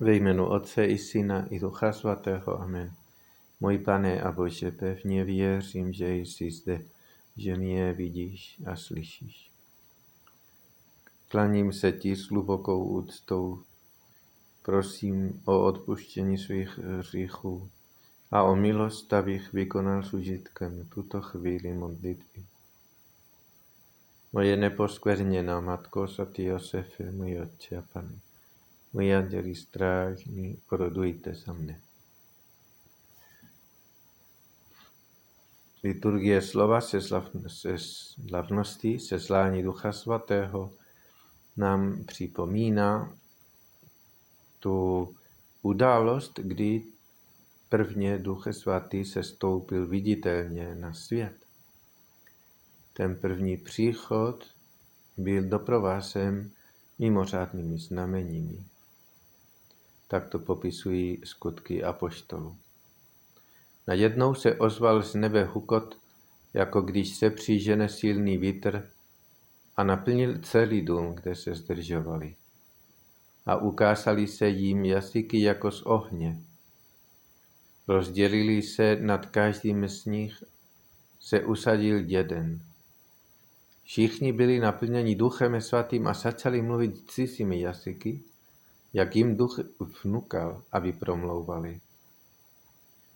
Ve jménu Otce i Syna i Ducha Svatého. Amen. Můj pane a Bože, pevně věřím, že jsi zde, že mě vidíš a slyšíš. Klaním se ti s hlubokou úctou. Prosím o odpuštění svých hříchů a o milost, abych vykonal s užitkem tuto chvíli modlitby. Moje neposkvrněná Matko, svatý Josefe, můj Otče a Pane Moji anděli strážní, porodujte za mne. Liturgie slova se, slav, se slavností, se slání Ducha Svatého nám připomíná tu událost, kdy prvně Duch Svatý se stoupil viditelně na svět. Ten první příchod byl doprovázen mimořádnými znameními. Tak to popisují skutky apoštolů. Najednou se ozval z nebe hukot, jako když se přížene silný vítr a naplnil celý dům, kde se zdržovali. A ukázali se jim jazyky jako z ohně. Rozdělili se nad každým z nich, se usadil jeden. Všichni byli naplněni duchem svatým a začali mluvit cizími jazyky, jak jim duch vnukal, aby promlouvali.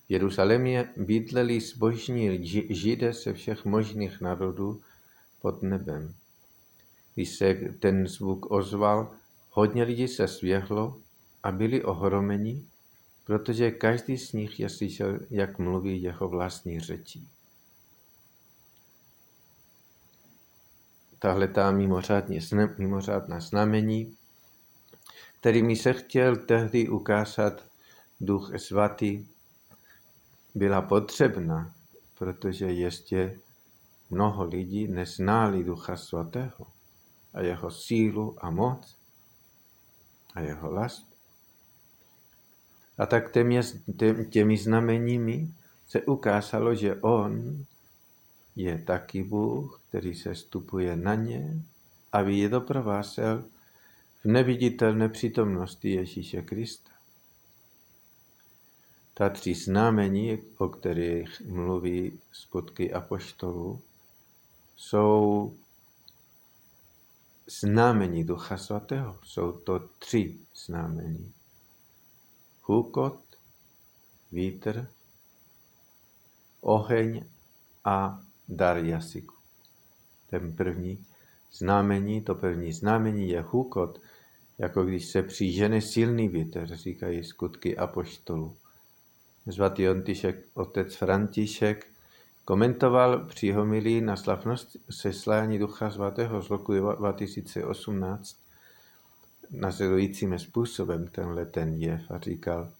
V Jeruzalémě bydleli zbožní židé se všech možných národů pod nebem. Když se ten zvuk ozval, hodně lidí se svěhlo a byli ohromeni, protože každý z nich je slyšel, jak mluví jeho vlastní řečí. Tahle ta mimořádná znamení kterými se chtěl tehdy ukázat Duch Svatý, byla potřebná, protože ještě mnoho lidí neznali Ducha Svatého a jeho sílu a moc a jeho last. A tak těmi, těmi znameními se ukázalo, že on je taky Bůh, který se stupuje na ně, aby je doprovázel v neviditelné přítomnosti Ježíše Krista. Ta tři znamení, o kterých mluví skutky apoštolů, jsou znamení Ducha Svatého. Jsou to tři znamení. Hukot, vítr, oheň a dar jazyku. Ten první znamení, to první znamení je hukot, jako když se přížene silný vítr, říkají skutky apoštolů. Zvatý Ontišek, otec František, komentoval při homilii na slavnost seslání Ducha Svatého z roku 2018 následujícím způsobem tenhle ten jev a říkal,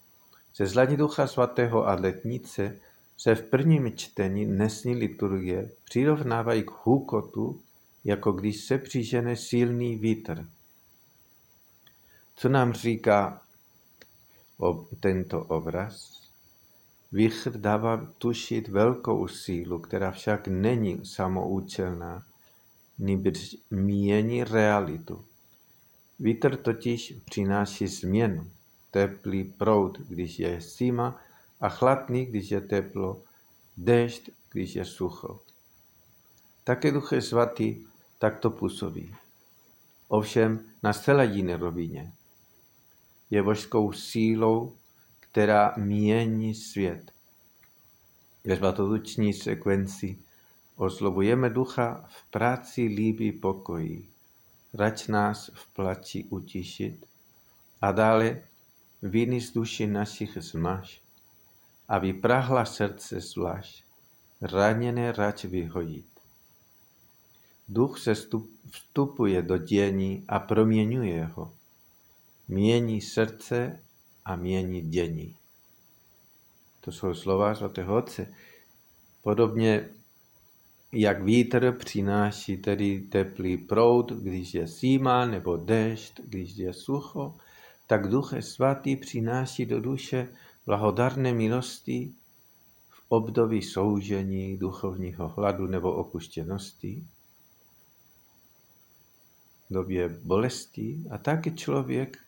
Seslání Ducha Svatého a letnice se v prvním čtení nesní liturgie přirovnávají k hůkotu, jako když se přížene silný vítr. Co nám říká o tento obraz? Vichr dává tušit velkou sílu, která však není samoučelná, nýbrž mění realitu. Vítr totiž přináší změnu. Teplý proud, když je zima, a chladný, když je teplo, déšť, když je sucho. Také Duch Svatý takto působí. Ovšem na zcela jiné rovině je božskou sílou, která mění svět. Ve svatoduční sekvenci oslovujeme ducha v práci líbí pokojí, rač nás v plači utišit a dále viny z duši našich zmaž, aby prahla srdce zvlášť, raněné rač vyhodit. Duch se vstupuje do dění a proměňuje ho mění srdce a mění dění. To jsou slova svatého otce. Podobně jak vítr přináší tedy teplý proud, když je zima, nebo déšť, když je sucho, tak Duch Svatý přináší do duše blahodarné milosti v období soužení, duchovního hladu nebo opuštěnosti, v době bolesti a taky člověk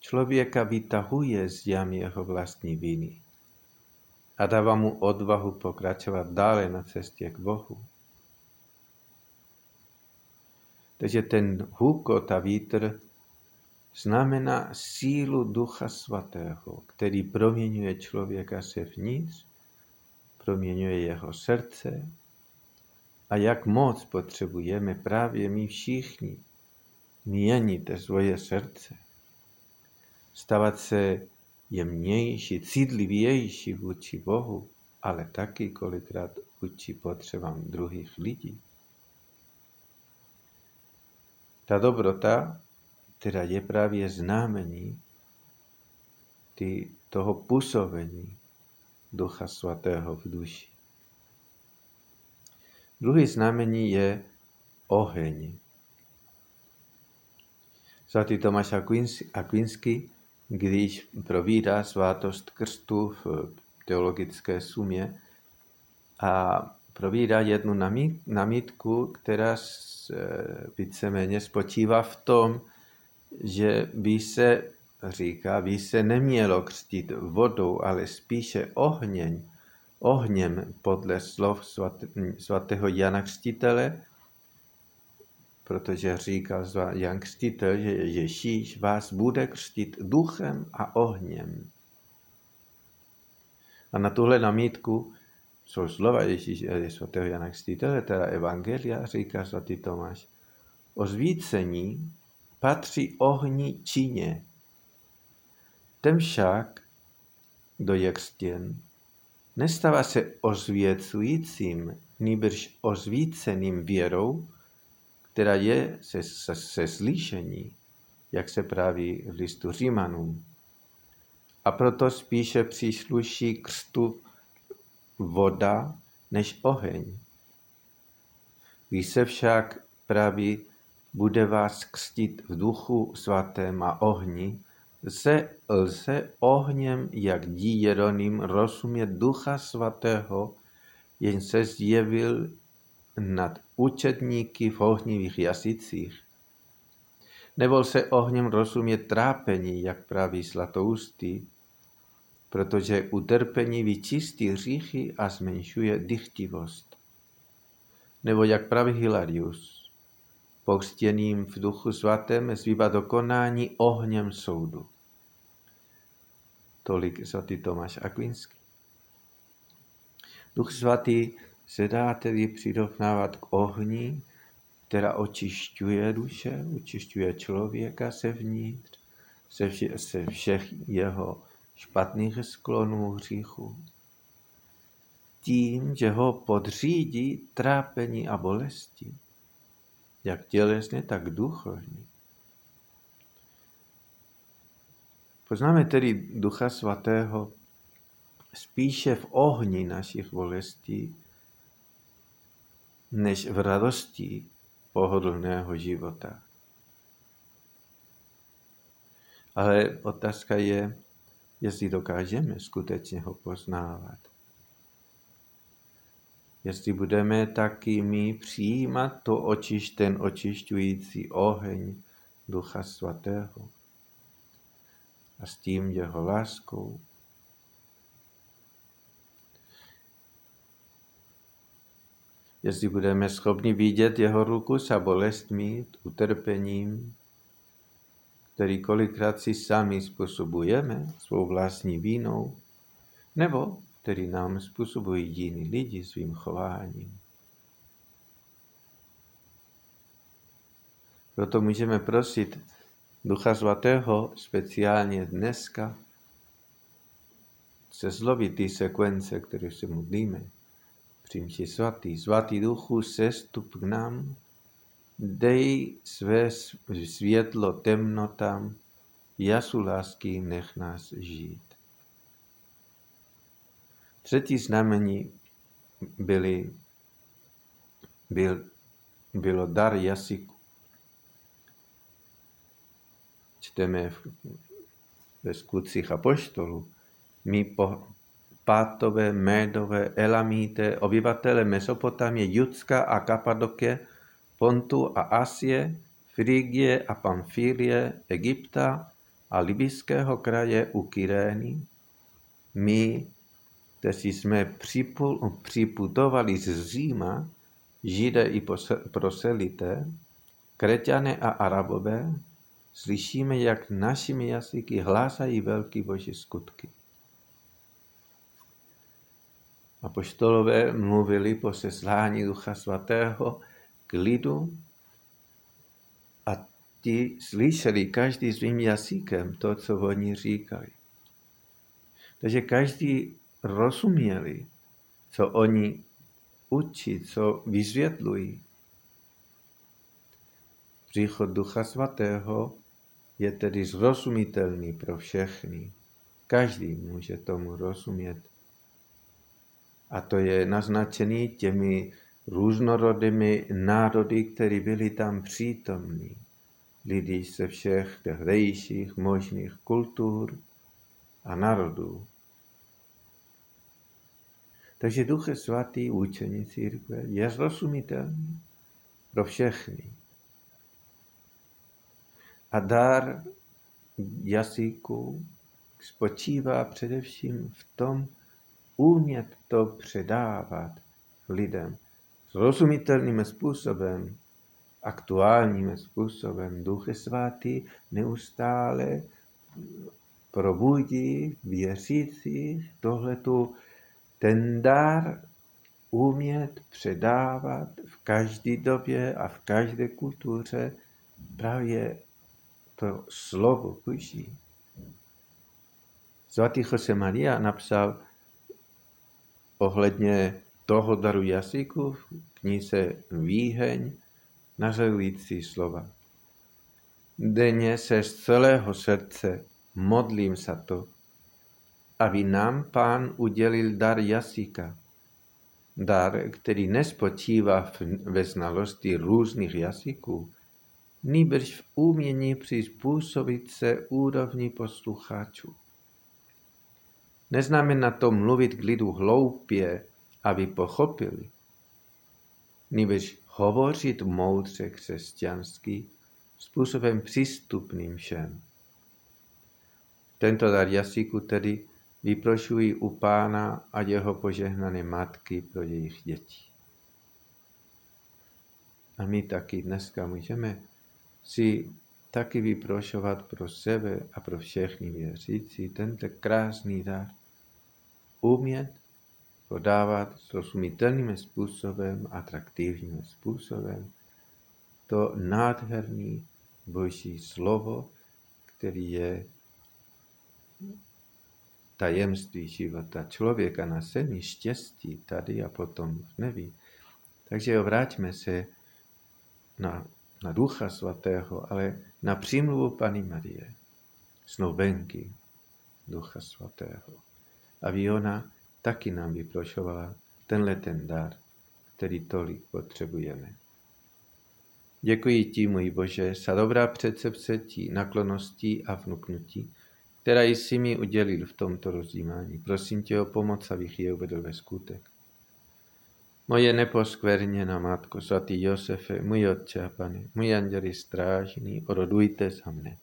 člověka vytahuje z jamy jeho vlastní viny a dává mu odvahu pokračovat dále na cestě k Bohu. Takže ten hukot a vítr znamená sílu Ducha Svatého, který proměňuje člověka vnitř, proměňuje jeho srdce a jak moc potřebujeme právě my všichni měnit svoje srdce, stávat se jemnější, citlivější vůči Bohu, ale taky kolikrát vůči potřebám druhých lidí. Ta dobrota, která je právě znamení ty, toho působení Ducha Svatého v duši. Druhý znamení je oheň. Svatý Tomáš Akvinsky, když provídá svátost krstu v teologické sumě a provídá jednu namítku, která víceméně spočívá v tom, že by se, říká, by se nemělo křtít vodou, ale spíše ohněň, ohněm podle slov svatého Jana Křtitele, protože říká Jan Křtitel, že Ježíš vás bude křtít duchem a ohněm. A na tuhle namítku jsou slova Ježíše svatého Jana Křtitele, teda Evangelia, říká svatý Tomáš. O zvícení patří ohni čině. Ten však, kdo je křtěn, nestává se ozvěcujícím, nýbrž ozvíceným věrou, která je se, se, se slyšení, jak se praví v listu Římanům. A proto spíše přísluší křtu voda než oheň. Když se však praví, bude vás křtít v duchu svatém a ohni, se lze ohněm, jak dí Jeroným, rozumět ducha svatého, jen se zjevil nad učetníky v ohnivých jazycích. Nebo se ohněm rozumět trápení, jak praví Zlatoustý, protože utrpení vyčistí hříchy a zmenšuje dychtivost. Nebo jak praví Hilarius, pokřtěným v duchu svatém zbývá dokonání ohněm soudu. Tolik svatý Tomáš Akvinský. Duch svatý se dá tedy přirovnávat k ohni, která očišťuje duše, očišťuje člověka sevnitř, se, vše, se všech jeho špatných sklonů hříchu. Tím, že ho podřídí trápení a bolesti, jak tělesně, tak duchovně. Poznáme tedy Ducha Svatého spíše v ohni našich bolestí, než v radosti pohodlného života. Ale otázka je, jestli dokážeme skutečně ho poznávat. Jestli budeme taky my přijímat to očiš, ten očišťující oheň Ducha Svatého a s tím jeho láskou jestli budeme schopni vidět jeho ruku s bolestmi, utrpením, který kolikrát si sami způsobujeme svou vlastní vínou, nebo který nám způsobují jiní lidi svým chováním. Proto můžeme prosit Ducha Svatého speciálně dneska se zlovit ty sekvence, které se modlíme. Přijmči svatý, svatý duchu, sestup k nám, dej své světlo temnotám, jasu lásky nech nás žít. Třetí znamení byly, byl, bylo dar jazyku. Čteme ve skutcích apoštolů. My po, Pátové, Médové, Elamíte, obyvatele Mesopotámie, Judska a Kapadokie, Pontu a Asie, Frigie a Pamfílie, Egypta, a libyského kraje u Kyrény, my, kteří jsme připutovali z Říma, Židé i proselité, Kreťané a Arabové, slyšíme, jak našimi jazyky hlásají velký boží skutky. Apoštolové mluvili po seslání Ducha Svatého k lidu a ti slyšeli každý svým jazykem to, co oni říkali. Takže každý rozuměli, co oni učí, co vysvětlují. Příchod Ducha Svatého je tedy zrozumitelný pro všechny. Každý může tomu rozumět. A to je naznačený těmi různorodými národy, které byly tam přítomní. Lidi ze všech tehdejších možných kultur a národů. Takže Duch Svatý učení církve je zrozumitelný pro všechny. A dar jazyku spočívá především v tom, umět to předávat lidem zrozumitelným způsobem, aktuálním způsobem. Duch Svatý neustále probudí věřících tohletu ten dar umět předávat v každé době a v každé kultuře právě to slovo Boží. Svatý Jose Maria napsal ohledně toho daru jazyku v knize Výheň následující slova. Denně se z celého srdce modlím za to, aby nám pán udělil dar jazyka. Dar, který nespočívá ve znalosti různých jazyků, nýbrž v umění přizpůsobit se úrovni posluchačů. Neznamená to mluvit k lidu hloupě, aby pochopili, nýbrž hovořit moudře křesťansky způsobem přístupným všem. Tento dar jazyku tedy vyprošují u pána a jeho požehnané matky pro jejich děti. A my taky dneska můžeme si taky vyprošovat pro sebe a pro všechny věřící tento krásný dar. Umět podávat srozumitelným způsobem, atraktivním způsobem to nádherný Boží slovo, který je tajemství života člověka na zemi, štěstí tady a potom v nebi. Takže vráťme se na, na Ducha Svatého, ale na přímluvu Pany Marie, snoubenky Ducha Svatého. Aby ona taky nám vyprošovala tenhle ten dar, který tolik potřebujeme. Děkuji ti, můj Bože, za dobrá přecepce tí nakloností a vnuknutí, která jsi mi udělil v tomto rozjímání. Prosím tě o pomoc, abych je uvedl ve skutek. Moje neposkvrněná Matko, svatý Josefe, můj Otče a Pane, můj anděli strážný, orodujte za mne.